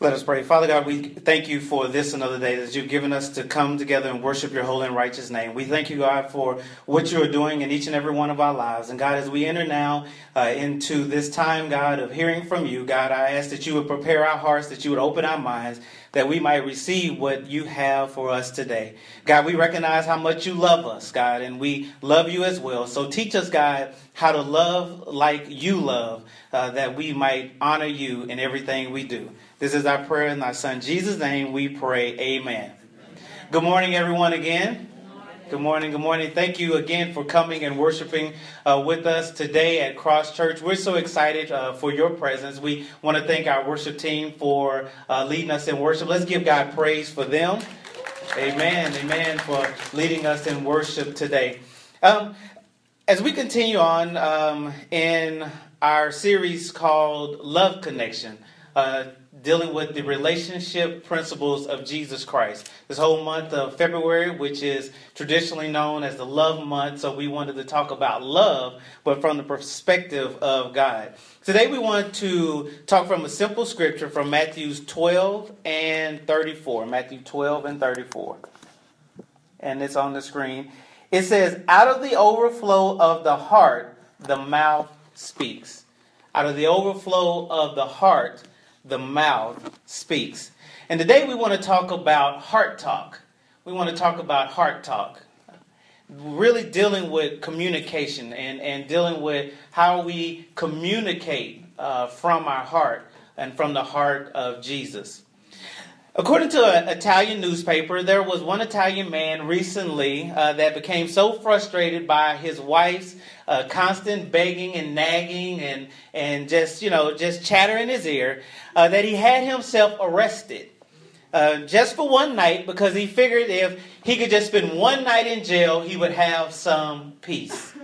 Let us pray. Father God, we thank you for this another day that you've given us to come together and worship your holy and righteous name. We thank you, God, for what you are doing in each and every one of our lives. And God, as we enter now uh, into this time, God, of hearing from you, God, I ask that you would prepare our hearts, that you would open our minds, that we might receive what you have for us today. God, we recognize how much you love us, God, and we love you as well. So teach us, God, how to love like you love, uh, that we might honor you in everything we do. This is our prayer in our son Jesus' name we pray. Amen. Good morning, everyone, again. Good morning, good morning. Thank you again for coming and worshiping uh, with us today at Cross Church. We're so excited uh, for your presence. We want to thank our worship team for uh, leading us in worship. Let's give God praise for them. Amen, amen, for leading us in worship today. Um, as we continue on um, in our series called Love Connection, uh, dealing with the relationship principles of Jesus Christ. This whole month of February, which is traditionally known as the love month, so we wanted to talk about love, but from the perspective of God. Today we want to talk from a simple scripture from Matthew 12 and 34. Matthew 12 and 34. And it's on the screen. It says, Out of the overflow of the heart, the mouth speaks. Out of the overflow of the heart, the mouth speaks. And today we want to talk about heart talk. We want to talk about heart talk. Really dealing with communication and, and dealing with how we communicate uh, from our heart and from the heart of Jesus. According to an Italian newspaper, there was one Italian man recently uh, that became so frustrated by his wife's uh, constant begging and nagging and, and just, you know, just chatter in his ear uh, that he had himself arrested. Uh, just for one night because he figured if he could just spend one night in jail, he would have some peace.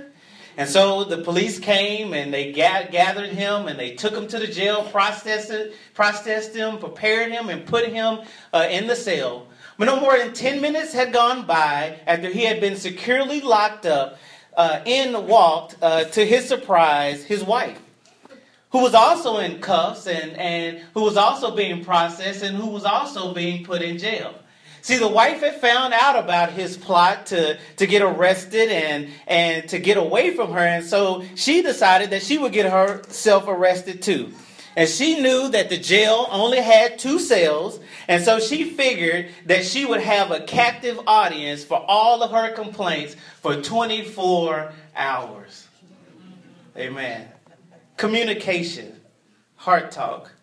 And so the police came and they gathered him and they took him to the jail, processed, processed him, prepared him, and put him uh, in the cell. But no more than 10 minutes had gone by after he had been securely locked up. Uh, in walked, uh, to his surprise, his wife, who was also in cuffs and, and who was also being processed and who was also being put in jail. See, the wife had found out about his plot to, to get arrested and, and to get away from her. And so she decided that she would get herself arrested too. And she knew that the jail only had two cells. And so she figured that she would have a captive audience for all of her complaints for 24 hours. Amen. Communication, heart talk.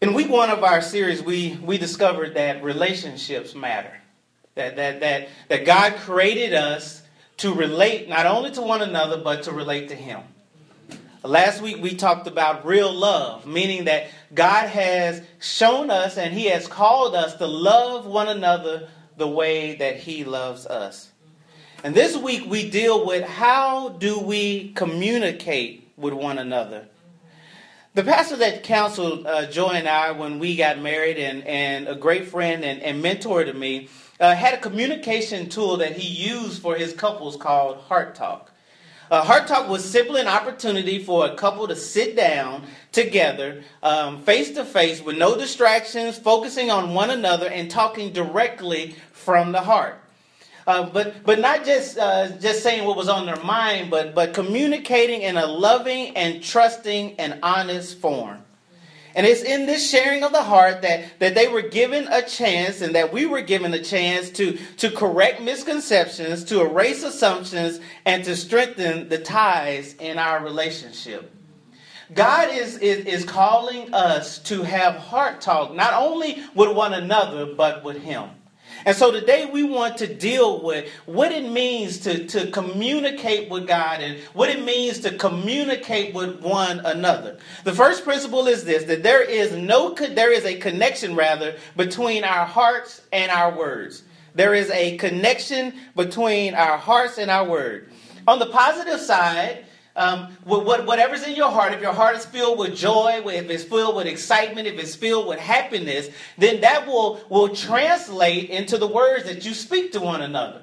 In week one of our series, we, we discovered that relationships matter. That, that, that, that God created us to relate not only to one another, but to relate to Him. Last week we talked about real love, meaning that God has shown us and He has called us to love one another the way that He loves us. And this week we deal with how do we communicate with one another the pastor that counseled uh, Joy and I when we got married, and, and a great friend and, and mentor to me, uh, had a communication tool that he used for his couples called Heart Talk. Uh, Heart Talk was simply an opportunity for a couple to sit down together, face to face, with no distractions, focusing on one another and talking directly from the heart. Uh, but but not just uh, just saying what was on their mind, but but communicating in a loving and trusting and honest form. And it's in this sharing of the heart that, that they were given a chance and that we were given a chance to, to correct misconceptions, to erase assumptions, and to strengthen the ties in our relationship. God is, is, is calling us to have heart talk, not only with one another, but with Him. And so today we want to deal with what it means to, to communicate with God and what it means to communicate with one another. The first principle is this that there is no there is a connection rather between our hearts and our words. There is a connection between our hearts and our word. On the positive side, um, whatever's in your heart, if your heart is filled with joy, if it's filled with excitement, if it's filled with happiness, then that will, will translate into the words that you speak to one another.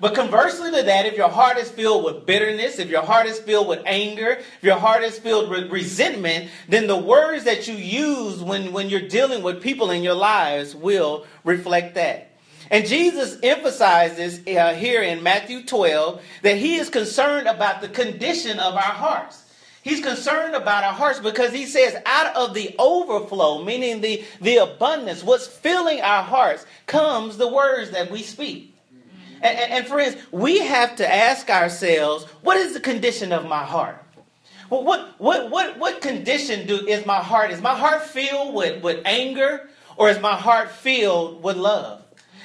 But conversely to that, if your heart is filled with bitterness, if your heart is filled with anger, if your heart is filled with resentment, then the words that you use when, when you're dealing with people in your lives will reflect that. And Jesus emphasizes uh, here in Matthew 12 that he is concerned about the condition of our hearts. He's concerned about our hearts because he says, out of the overflow, meaning the, the abundance, what's filling our hearts, comes the words that we speak. And, and, and friends, we have to ask ourselves, what is the condition of my heart? Well, what, what, what, what condition do, is my heart? Is my heart filled with, with anger or is my heart filled with love?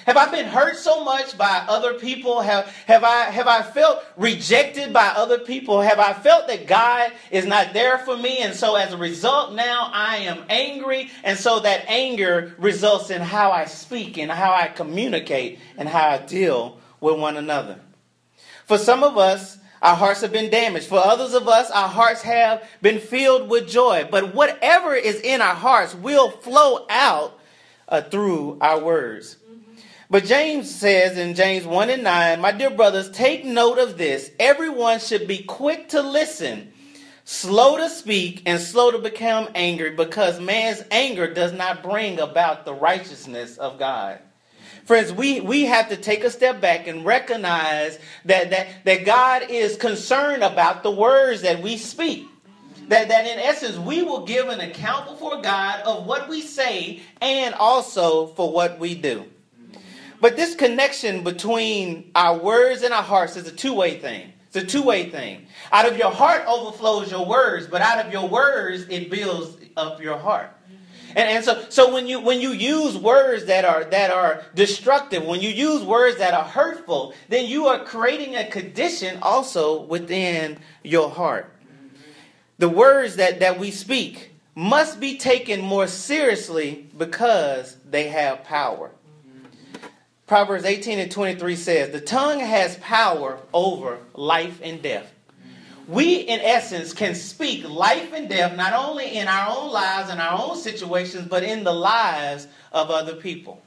Have I been hurt so much by other people? Have, have, I, have I felt rejected by other people? Have I felt that God is not there for me? And so as a result, now I am angry. And so that anger results in how I speak and how I communicate and how I deal with one another. For some of us, our hearts have been damaged. For others of us, our hearts have been filled with joy. But whatever is in our hearts will flow out uh, through our words. But James says in James 1 and 9, My dear brothers, take note of this. Everyone should be quick to listen, slow to speak, and slow to become angry, because man's anger does not bring about the righteousness of God. Friends, we, we have to take a step back and recognize that, that, that God is concerned about the words that we speak. That, that in essence, we will give an account before God of what we say and also for what we do. But this connection between our words and our hearts is a two way thing. It's a two way thing. Out of your heart overflows your words, but out of your words, it builds up your heart. And, and so, so when you when you use words that are that are destructive, when you use words that are hurtful, then you are creating a condition also within your heart. The words that, that we speak must be taken more seriously because they have power. Proverbs 18 and 23 says, The tongue has power over life and death we, in essence, can speak life and death not only in our own lives and our own situations, but in the lives of other people.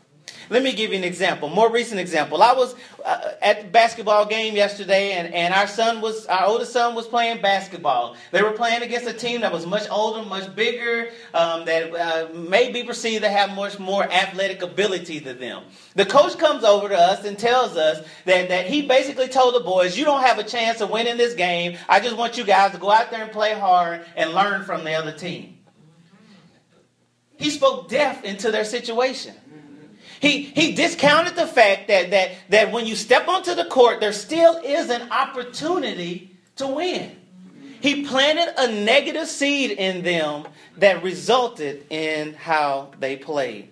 Let me give you an example, more recent example. I was uh, at the basketball game yesterday, and, and our son was, our oldest son was playing basketball. They were playing against a team that was much older, much bigger, um, that uh, may be perceived to have much more athletic ability than them. The coach comes over to us and tells us that, that he basically told the boys, You don't have a chance of winning this game. I just want you guys to go out there and play hard and learn from the other team. He spoke death into their situation. He, he discounted the fact that, that, that when you step onto the court, there still is an opportunity to win. He planted a negative seed in them that resulted in how they played.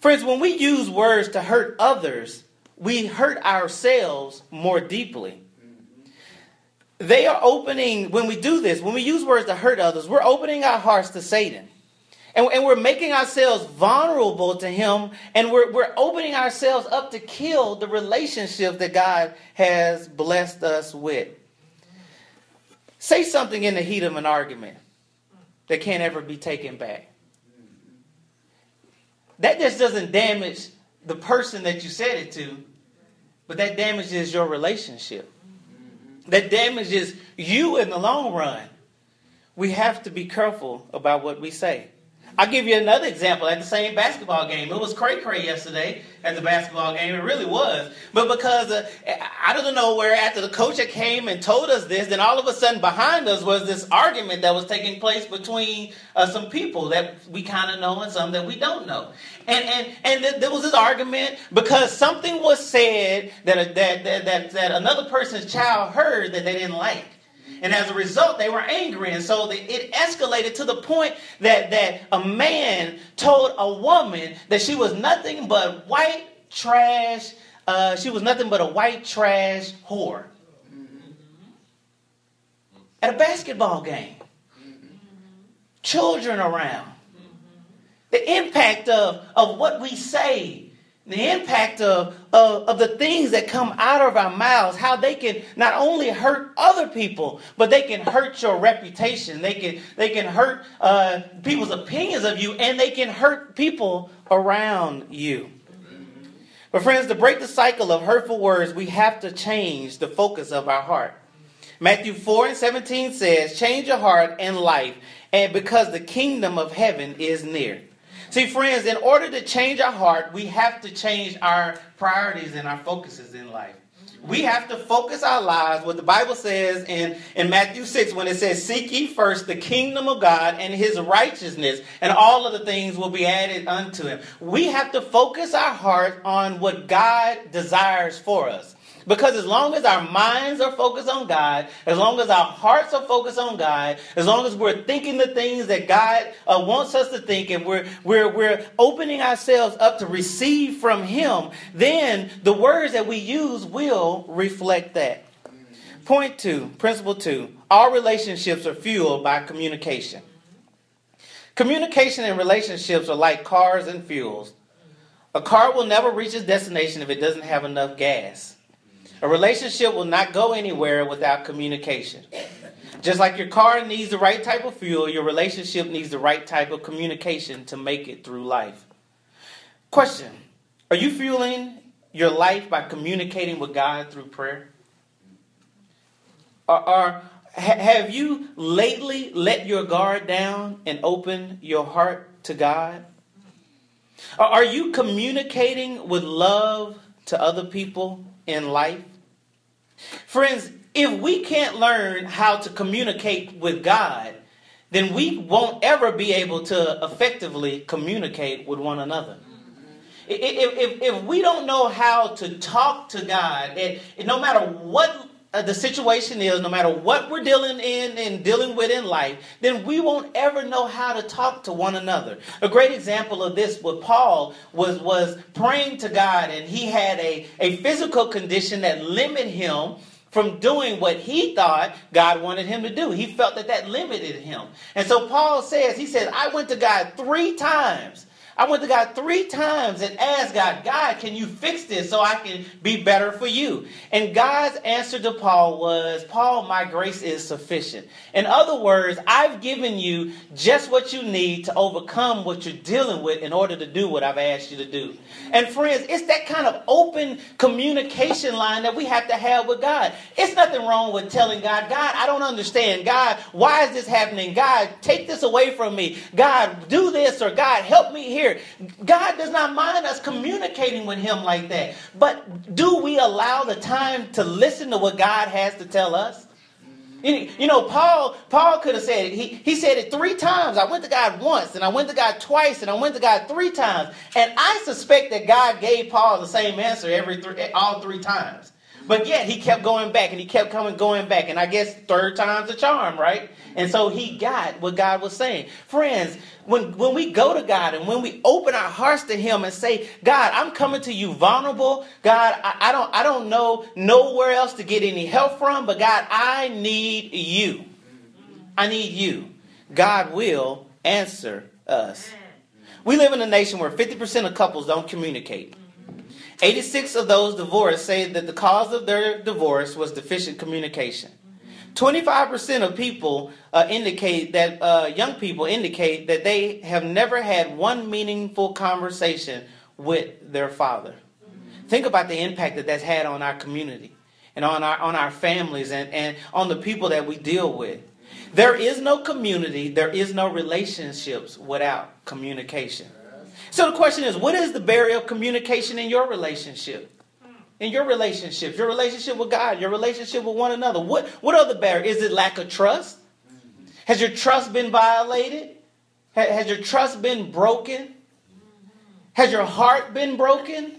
Friends, when we use words to hurt others, we hurt ourselves more deeply. They are opening, when we do this, when we use words to hurt others, we're opening our hearts to Satan. And, and we're making ourselves vulnerable to Him, and we're, we're opening ourselves up to kill the relationship that God has blessed us with. Say something in the heat of an argument that can't ever be taken back. That just doesn't damage the person that you said it to, but that damages your relationship. That damages you in the long run. We have to be careful about what we say. I'll give you another example at the same basketball game. It was cray cray yesterday at the basketball game. It really was. But because uh, out of the nowhere, after the coach had came and told us this, then all of a sudden behind us was this argument that was taking place between uh, some people that we kind of know and some that we don't know. And and and th- there was this argument because something was said that, that that that that another person's child heard that they didn't like. And as a result, they were angry. And so it escalated to the point that, that a man told a woman that she was nothing but white trash. Uh, she was nothing but a white trash whore. At a basketball game. Children around. The impact of, of what we say the impact of, of, of, the things that come out of our mouths, how they can not only hurt other people, but they can hurt your reputation. They can, they can hurt uh, people's opinions of you, and they can hurt people around you. But, friends, to break the cycle of hurtful words, we have to change the focus of our heart. Matthew 4 and 17 says, Change your heart and life, and because the kingdom of heaven is near. See, friends, in order to change our heart, we have to change our priorities and our focuses in life. We have to focus our lives, what the Bible says in, in Matthew 6, when it says, Seek ye first the kingdom of God and his righteousness, and all of the things will be added unto him. We have to focus our heart on what God desires for us. Because as long as our minds are focused on God, as long as our hearts are focused on God, as long as we're thinking the things that God uh, wants us to think, and we're, we're, we're opening ourselves up to receive from Him, then the words that we use will reflect that. Point two, principle two all relationships are fueled by communication. Communication and relationships are like cars and fuels. A car will never reach its destination if it doesn't have enough gas. A relationship will not go anywhere without communication. Just like your car needs the right type of fuel, your relationship needs the right type of communication to make it through life. Question Are you fueling your life by communicating with God through prayer? Or, or have you lately let your guard down and opened your heart to God? Or are you communicating with love to other people in life? Friends, if we can't learn how to communicate with God, then we won't ever be able to effectively communicate with one another. If, if, if we don't know how to talk to God, no matter what uh, the situation is, no matter what we're dealing in and dealing with in life, then we won't ever know how to talk to one another. A great example of this with Paul was, was praying to God, and he had a, a physical condition that limited him from doing what he thought God wanted him to do. He felt that that limited him. And so Paul says, he says, I went to God three times. I went to God three times and asked God, God, can you fix this so I can be better for you? And God's answer to Paul was, Paul, my grace is sufficient. In other words, I've given you just what you need to overcome what you're dealing with in order to do what I've asked you to do. And friends, it's that kind of open communication line that we have to have with God. It's nothing wrong with telling God, God, I don't understand. God, why is this happening? God, take this away from me. God, do this or God, help me here here. God does not mind us communicating with Him like that. But do we allow the time to listen to what God has to tell us? You know, Paul, Paul could have said it. He, he said it three times. I went to God once, and I went to God twice, and I went to God three times. And I suspect that God gave Paul the same answer every three, all three times. But yet he kept going back and he kept coming, going back. And I guess third time's a charm, right? And so he got what God was saying. Friends, when, when we go to God and when we open our hearts to Him and say, God, I'm coming to you vulnerable. God, I, I don't I don't know nowhere else to get any help from, but God, I need you. I need you. God will answer us. We live in a nation where 50% of couples don't communicate. 86 of those divorced say that the cause of their divorce was deficient communication. 25% of people uh, indicate that uh, young people indicate that they have never had one meaningful conversation with their father. Think about the impact that that's had on our community and on our on our families and, and on the people that we deal with. There is no community, there is no relationships without communication. So the question is, what is the barrier of communication in your relationship? in your relationships, your relationship with God, your relationship with one another? What, what are the barriers? Is it lack of trust? Has your trust been violated? Has your trust been broken? Has your heart been broken?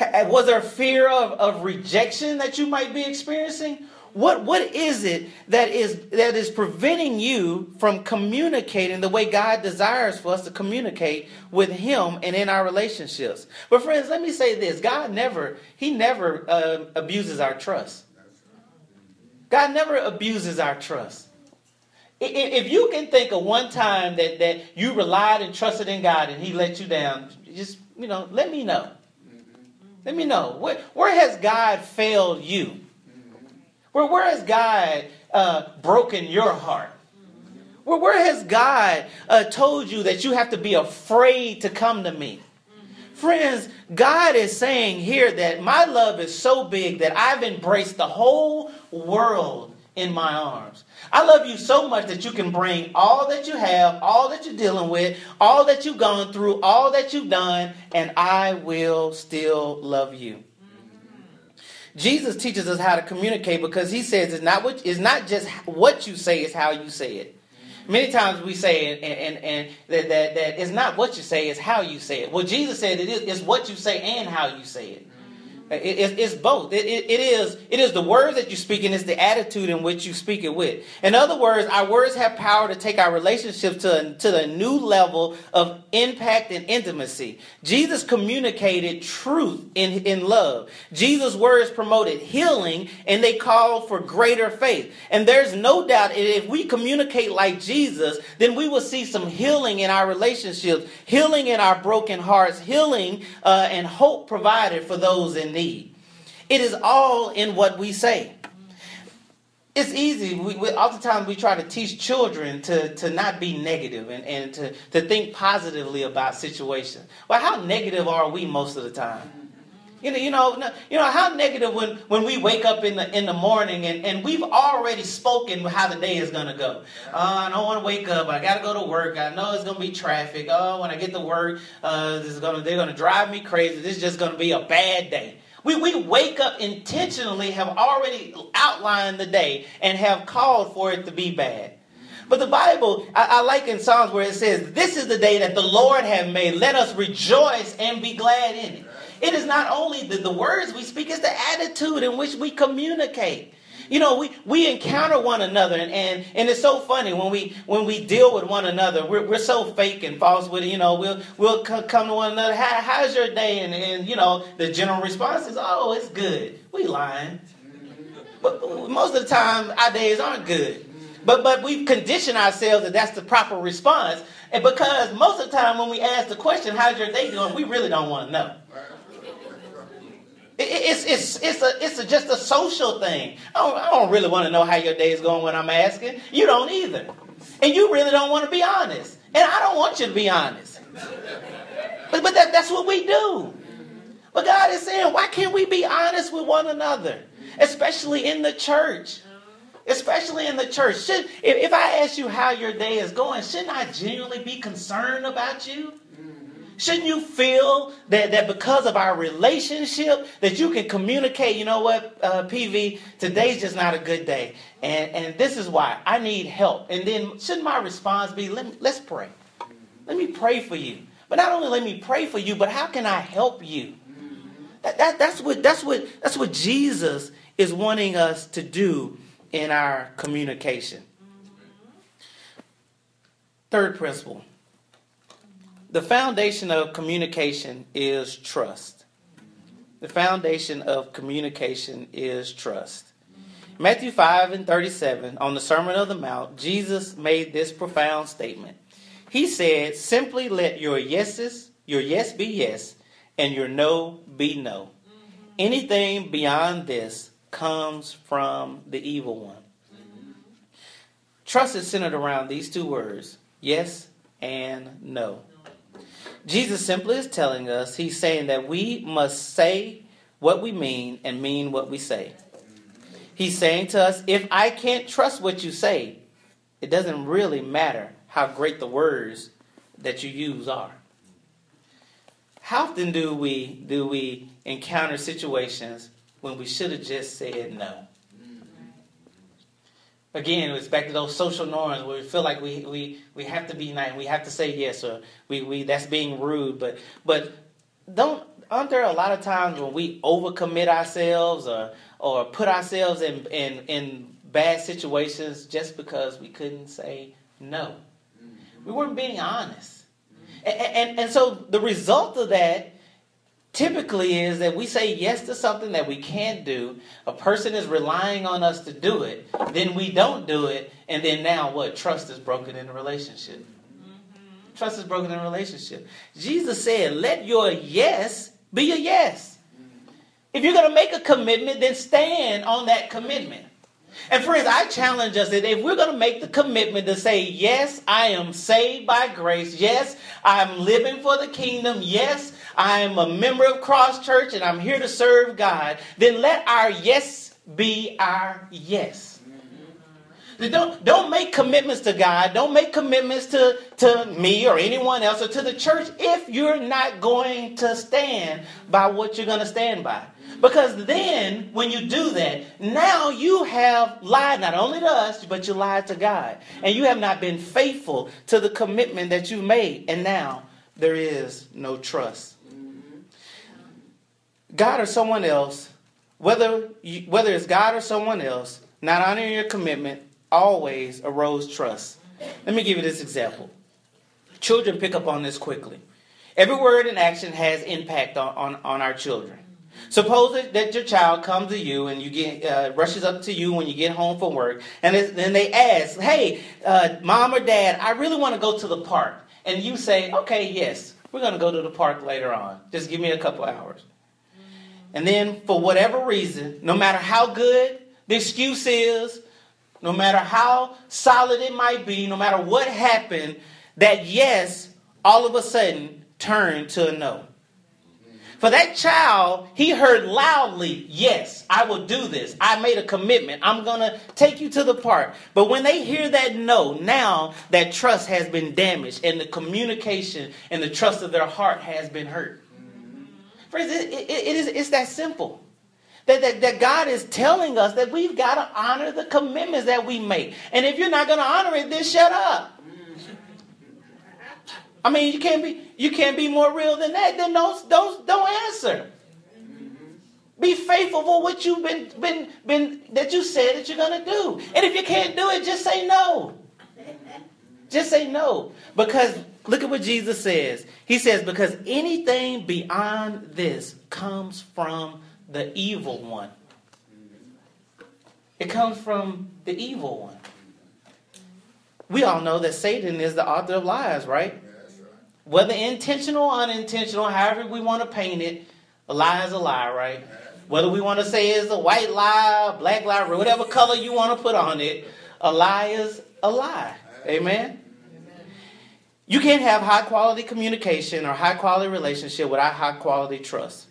Was there fear of, of rejection that you might be experiencing? What, what is it that is, that is preventing you from communicating the way God desires for us to communicate with Him and in our relationships? But friends, let me say this. God never, He never uh, abuses our trust. God never abuses our trust. If you can think of one time that, that you relied and trusted in God and He let you down, just, you know, let me know. Let me know. Where, where has God failed you? Where, where has God uh, broken your heart? Where, where has God uh, told you that you have to be afraid to come to me? Friends, God is saying here that my love is so big that I've embraced the whole world in my arms. I love you so much that you can bring all that you have, all that you're dealing with, all that you've gone through, all that you've done, and I will still love you. Jesus teaches us how to communicate because he says it's not what it's not just what you say, it's how you say it. Many times we say and, and, and that, that, that it's not what you say, it's how you say it. Well, Jesus said it is it's what you say and how you say it. It, it, it's both. It, it is it is the words that you speak and it's the attitude in which you speak it with. In other words, our words have power to take our relationship to, to the new level of impact and intimacy. Jesus communicated truth in, in love. Jesus' words promoted healing and they called for greater faith. And there's no doubt if we communicate like Jesus, then we will see some healing in our relationships, healing in our broken hearts, healing uh, and hope provided for those in need need. It is all in what we say. It's easy. We, we, oftentimes we try to teach children to, to not be negative and, and to, to think positively about situations. Well, how negative are we most of the time? You know, you know, you know how negative when, when we wake up in the in the morning and, and we've already spoken how the day is gonna go. Uh, I don't want to wake up. I gotta go to work. I know it's gonna be traffic. Oh, when I get to work, uh, this is gonna they're gonna drive me crazy. This is just gonna be a bad day. We, we wake up intentionally, have already outlined the day, and have called for it to be bad. But the Bible, I, I, like in Psalms where it says, This is the day that the Lord have made. Let us rejoice and be glad in it. It is not only the, the words we speak, it's the attitude in which we communicate. You know, we, we encounter one another, and, and, and it's so funny when we when we deal with one another. We're, we're so fake and false with it. You know, we'll we'll come to one another. How, how's your day? And, and you know, the general response is, "Oh, it's good." We lying, but most of the time our days aren't good. But but we've conditioned ourselves that that's the proper response, and because most of the time when we ask the question, "How's your day doing?" we really don't want to know. It's, it's, it's, a, it's a, just a social thing. I don't, I don't really want to know how your day is going when I'm asking. You don't either. And you really don't want to be honest. And I don't want you to be honest. But, but that, that's what we do. But God is saying, why can't we be honest with one another? Especially in the church. Especially in the church. Should, if, if I ask you how your day is going, shouldn't I genuinely be concerned about you? Shouldn't you feel that, that because of our relationship that you can communicate, you know what, uh, PV, today's just not a good day. And, and this is why. I need help. And then shouldn't my response be, Let me, let's pray. Let me pray for you. But not only let me pray for you, but how can I help you? That, that, that's, what, that's, what, that's what Jesus is wanting us to do in our communication. Third principle the foundation of communication is trust. The foundation of communication is trust. Matthew 5 and 37, on the Sermon of the Mount, Jesus made this profound statement. He said, Simply let your yeses, your yes be yes, and your no be no. Anything beyond this comes from the evil one. Trust is centered around these two words yes and no. Jesus simply is telling us, he's saying that we must say what we mean and mean what we say. He's saying to us, if I can't trust what you say, it doesn't really matter how great the words that you use are. How often do we do we encounter situations when we should have just said no? Again, it's back to those social norms where we feel like we, we, we have to be nice, we have to say yes, or we, we that's being rude. But but don't aren't there a lot of times when we overcommit ourselves or or put ourselves in in, in bad situations just because we couldn't say no? Mm-hmm. We weren't being honest. And, and, and so the result of that typically is that we say yes to something that we can't do. A person is relying on us to do it. Then we don't do it. And then now what? Trust is broken in the relationship. Mm-hmm. Trust is broken in a relationship. Jesus said, let your yes be a yes. If you're going to make a commitment, then stand on that commitment. And friends, I challenge us that if we're going to make the commitment to say, yes, I am saved by grace. Yes, I'm living for the kingdom. Yes, I am a member of Cross Church and I'm here to serve God. Then let our yes be our yes. Don't, don't make commitments to God. Don't make commitments to, to me or anyone else or to the church if you're not going to stand by what you're going to stand by. Because then, when you do that, now you have lied not only to us, but you lied to God. And you have not been faithful to the commitment that you made. And now there is no trust. God or someone else, whether, you, whether it's God or someone else, not honoring your commitment always erodes trust. Let me give you this example. Children pick up on this quickly. Every word and action has impact on, on, on our children. Suppose that, that, your child comes to you and you get uh, rushes up to you when you get home from work, and then they ask, "Hey, uh, mom or dad, I really want to go to the park," and you say, "Okay, yes, we're going to go to the park later on. Just give me a couple hours." And then, for whatever reason, no matter how good the excuse is, no matter how solid it might be, no matter what happened, that yes all of a sudden turned to a no. For that child, he heard loudly, Yes, I will do this. I made a commitment. I'm going to take you to the park. But when they hear that no, now that trust has been damaged and the communication and the trust of their heart has been hurt. Friends, it, it, it is, it's that simple. That, that, that God is telling us that we've got to honor the commitments that we make. And if you're not going to honor it, then shut up. I mean, you can't be you can't be more real than that. Then don't don't don't answer. Be faithful for what you've been been been that you said that you're gonna do. And if you can't do it, just say no. Just say no. Because look at what Jesus says. He says, because anything beyond this comes from the evil one. It comes from the evil one. We all know that Satan is the author of lies, right? Whether intentional or unintentional, however we want to paint it, a lie is a lie, right? Whether we want to say it's a white lie, black lie, or whatever color you want to put on it, a lie is a lie. Amen? You can't have high quality communication or high quality relationship without high quality trust.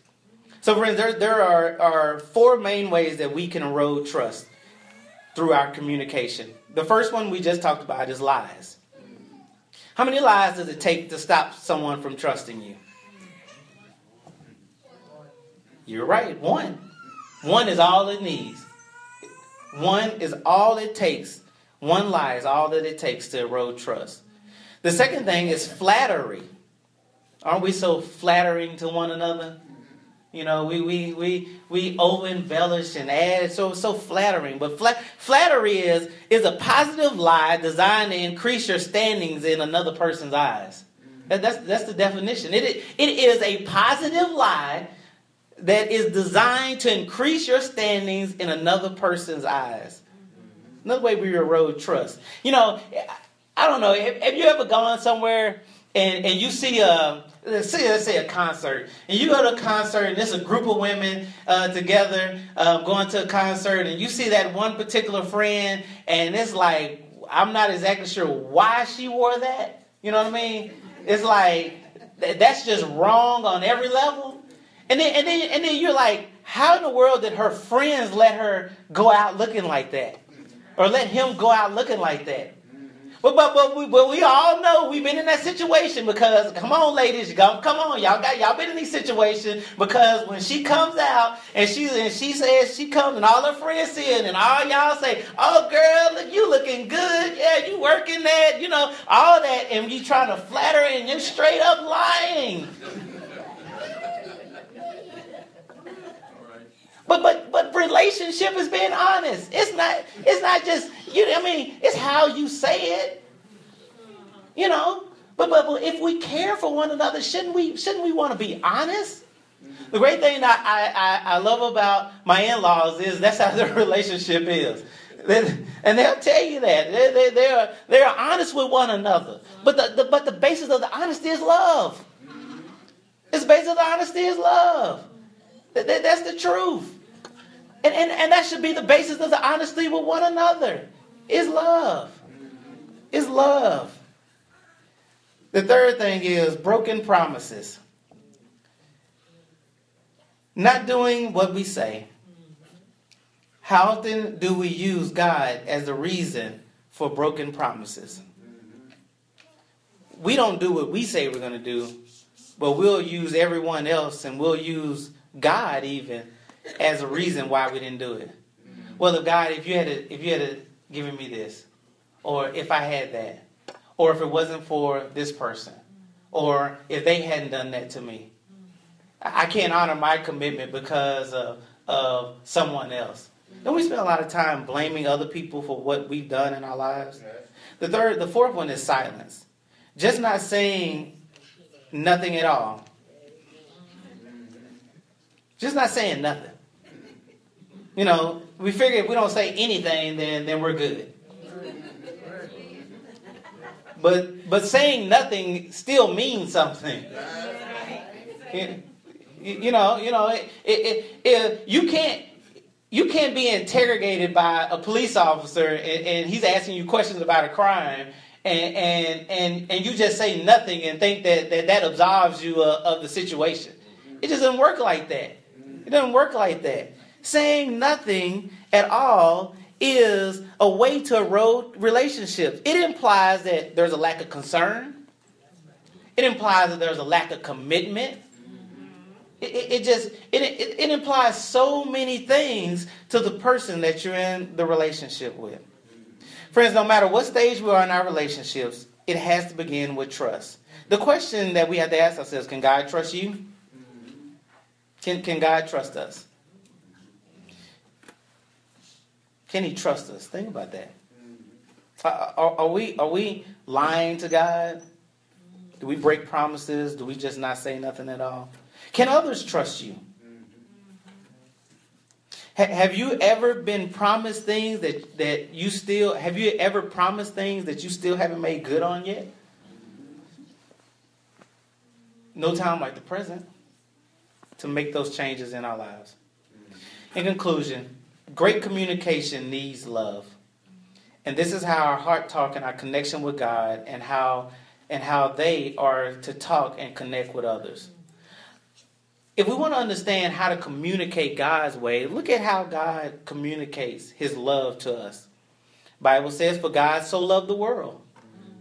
So, friends, there, there are, are four main ways that we can erode trust through our communication. The first one we just talked about is lies. How many lies does it take to stop someone from trusting you? You're right, one. One is all it needs. One is all it takes. One lie is all that it takes to erode trust. The second thing is flattery. Aren't we so flattering to one another? You know, we we we we over embellish and add so so flattering. But flat, flattery is is a positive lie designed to increase your standings in another person's eyes. That, that's that's the definition. It it is a positive lie that is designed to increase your standings in another person's eyes. Another way we erode trust. You know, I don't know. Have, have you ever gone somewhere and, and you see a let's say, let's say a concert, and you go to a concert, and there's a group of women uh, together uh, going to a concert, and you see that one particular friend, and it's like, I'm not exactly sure why she wore that. You know what I mean? It's like, that's just wrong on every level. And then, and then, and then you're like, how in the world did her friends let her go out looking like that? Or let him go out looking like that? But, but, but, we, but we all know we've been in that situation because, come on, ladies, come, come on, y'all got y'all been in these situations because when she comes out and she and she says she comes and all her friends see it and all y'all say, "Oh, girl, look, you looking good, yeah, you working that, you know, all that," and you trying to flatter and you're straight up lying. But but but relationship is being honest. It's not it's not just you I mean, it's how you say it. You know? But but, if we care for one another, shouldn't we shouldn't we want to be honest? The great thing that I, I, I love about my in-laws is that's how their relationship is. And they'll tell you that. They're, they're, they're, they're honest with one another. But the, the, but the basis of the honesty is love. It's basis of the honesty is love. That, that, that's the truth. And, and, and that should be the basis of the honesty with one another. Is love. Is love. The third thing is broken promises. Not doing what we say. How often do we use God as a reason for broken promises? We don't do what we say we're going to do, but we'll use everyone else and we'll use God even as a reason why we didn't do it. Well, if God, if you had a, if you had given me this, or if I had that, or if it wasn't for this person, or if they hadn't done that to me, I can't honor my commitment because of, of someone else. Don't we spend a lot of time blaming other people for what we've done in our lives? The third, the fourth one is silence. Just not saying nothing at all. Just not saying nothing. You know, we figure if we don't say anything, then then we're good. But but saying nothing still means something. You know, you know, you can't you can't be interrogated by a police officer and, and, he's asking you questions about a crime and, and, and, and you just say nothing and think that that, that absolves you of, of the situation. It just doesn't work like that. It doesn't work like that. Saying nothing at all is a way to erode relationships. It implies that there's a lack of concern. It implies that there's a lack of commitment. It, it, it just it, it, it implies so many things to the person that you're in the relationship with. Friends, no matter what stage we are in our relationships, it has to begin with trust. The question that we have to ask ourselves can God trust you? Can, can God trust us? Can He trust us? Think about that. Uh, uh, are, are, we, are we lying to God? Do we break promises? Do we just not say nothing at all? Can others trust you? have you ever been promised things that, that you still have you ever promised things that you still haven't made good on yet? No time like the present to make those changes in our lives. In conclusion, great communication needs love. And this is how our heart talk and our connection with God and how and how they are to talk and connect with others if we want to understand how to communicate God's way, look at how God communicates his love to us. Bible says, For God so loved the world.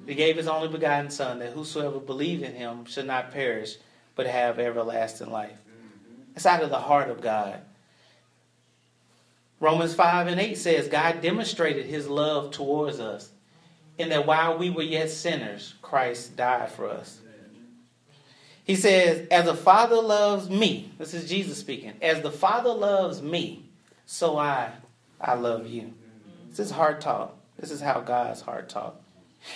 He gave his only begotten Son, that whosoever believe in him should not perish, but have everlasting life. It's out of the heart of God. Romans 5 and 8 says, God demonstrated his love towards us, in that while we were yet sinners, Christ died for us. He says, As a father loves me, this is Jesus speaking, as the father loves me, so I, I love you. This is heart talk. This is how God's heart talk.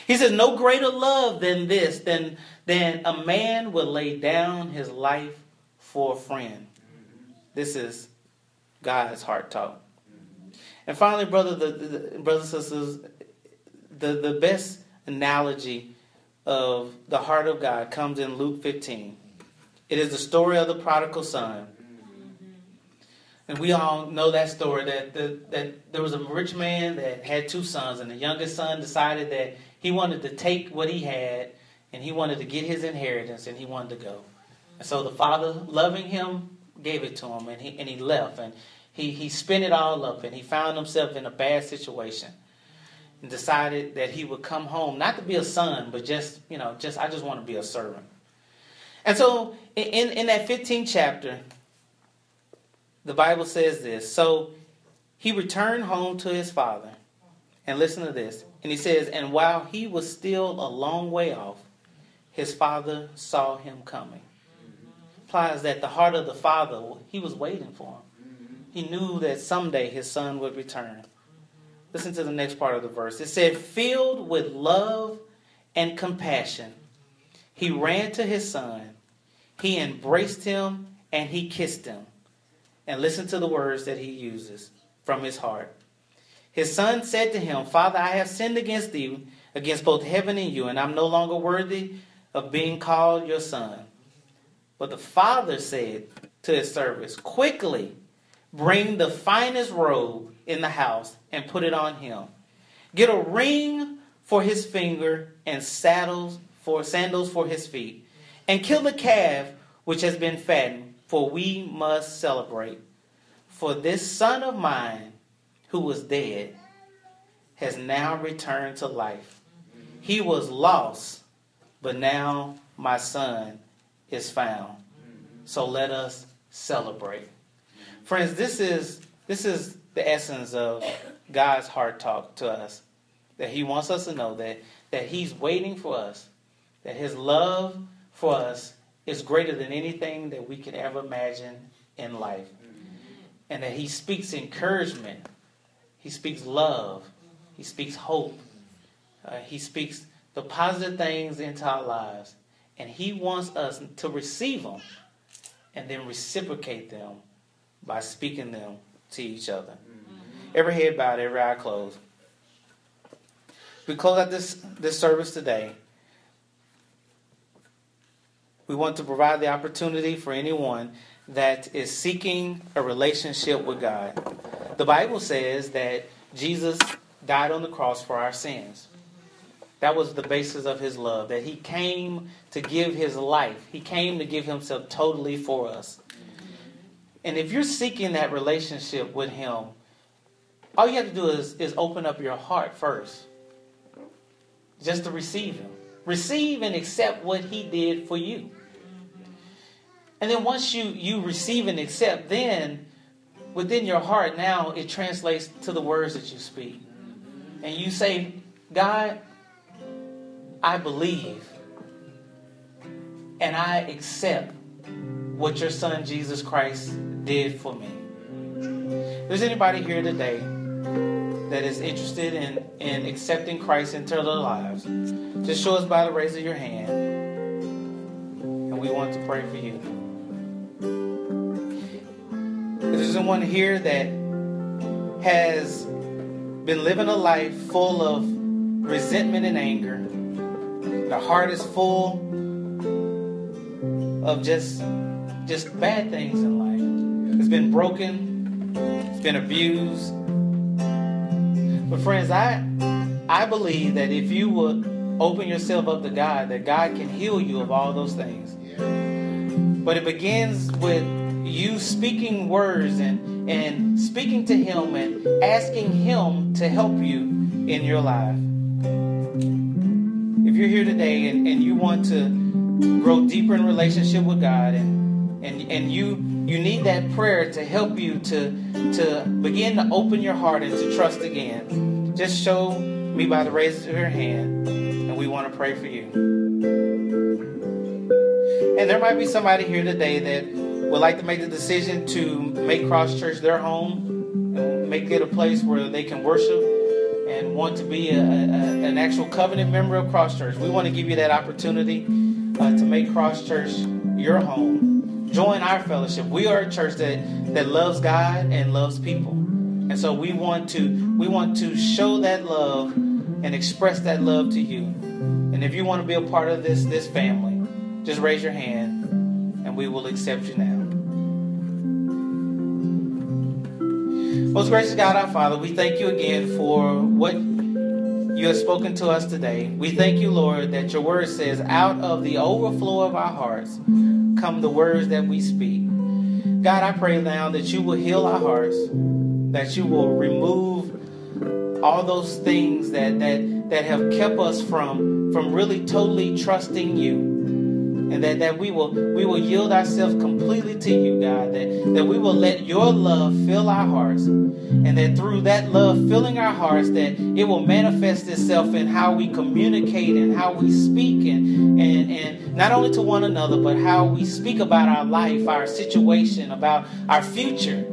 He says, No greater love than this, than, than a man will lay down his life for a friend. This is God's heart talk. And finally, brother, the, the, brothers and sisters, the, the best analogy of the heart of God comes in Luke 15. It is the story of the prodigal son. And we all know that story that, the, that there was a rich man that had two sons, and the youngest son decided that he wanted to take what he had and he wanted to get his inheritance and he wanted to go. And so the father, loving him, gave it to him and he, and he left. And he, he spent it all up and he found himself in a bad situation and decided that he would come home, not to be a son, but just, you know, just, I just want to be a servant. And so in, in that 15th chapter, the Bible says this. So he returned home to his father. And listen to this. And he says, And while he was still a long way off, his father saw him coming. Implies that the heart of the father, he was waiting for him. He knew that someday his son would return. Listen to the next part of the verse. It said, Filled with love and compassion, he ran to his son. He embraced him and he kissed him. And listen to the words that he uses from his heart. His son said to him, Father, I have sinned against thee, against both heaven and you, and I'm no longer worthy of being called your son. But the father said to his servants, Quickly Bring the finest robe in the house and put it on him. Get a ring for his finger and saddles for sandals for his feet. And kill the calf which has been fattened, for we must celebrate. For this son of mine who was dead has now returned to life. He was lost, but now my son is found. So let us celebrate. Friends, this is this is the essence of God's heart talk to us. That he wants us to know that that he's waiting for us. That his love for us is greater than anything that we could ever imagine in life. And that he speaks encouragement. He speaks love. He speaks hope. Uh, he speaks the positive things into our lives. And he wants us to receive them and then reciprocate them by speaking them to each other. Mm-hmm. Every head bowed, every eye closed. We close out this, this service today. We want to provide the opportunity for anyone that is seeking a relationship with God. The Bible says that Jesus died on the cross for our sins. That was the basis of his love, that he came to give his life. He came to give himself totally for us. And if you're seeking that relationship with him, all you have to do is, is open up your heart first. Just to receive him. Receive and accept what he did for you. And then once you, you receive and accept, then within your heart now it translates to the words that you speak. And you say, God, I believe and I accept what your son Jesus Christ did for me. There's anybody here today that is interested in, in accepting Christ into their lives, just show us by the raise of your hand. And we want to pray for you. If there's someone here that has been living a life full of resentment and anger, the heart is full of just just bad things in life. It's been broken, it's been abused. But friends, I I believe that if you would open yourself up to God, that God can heal you of all those things. But it begins with you speaking words and, and speaking to Him and asking Him to help you in your life. If you're here today and, and you want to grow deeper in relationship with God and, and, and you you need that prayer to help you to, to begin to open your heart and to trust again, just show me by the raise of your hand, and we want to pray for you. And there might be somebody here today that would like to make the decision to make Cross Church their home and make it a place where they can worship and want to be a, a, an actual covenant member of Cross Church. We want to give you that opportunity uh, to make Cross Church your home. Join our fellowship. We are a church that, that loves God and loves people. And so we want to we want to show that love and express that love to you. And if you want to be a part of this this family, just raise your hand and we will accept you now. Most gracious God, our Father, we thank you again for what you have spoken to us today. We thank you, Lord, that your word says, out of the overflow of our hearts come the words that we speak. God, I pray now that you will heal our hearts, that you will remove all those things that, that, that have kept us from, from really totally trusting you and that, that we will we will yield ourselves completely to you, God. That, that we will let your love fill our hearts, and that through that love filling our hearts, that it will manifest itself in how we communicate and how we speak, and and, and not only to one another, but how we speak about our life, our situation, about our future.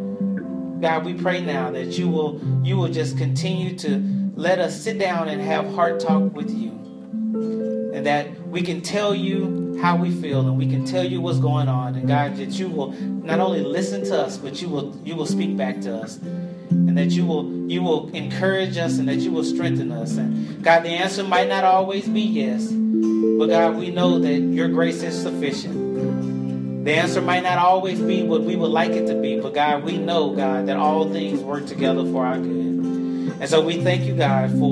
God, we pray now that you will you will just continue to let us sit down and have heart talk with you. And that we can tell you how we feel and we can tell you what's going on. And God that you will not only listen to us but you will you will speak back to us. And that you will you will encourage us and that you will strengthen us. And God the answer might not always be yes but God we know that your grace is sufficient. The answer might not always be what we would like it to be, but God, we know, God, that all things work together for our good. And so we thank you, God, for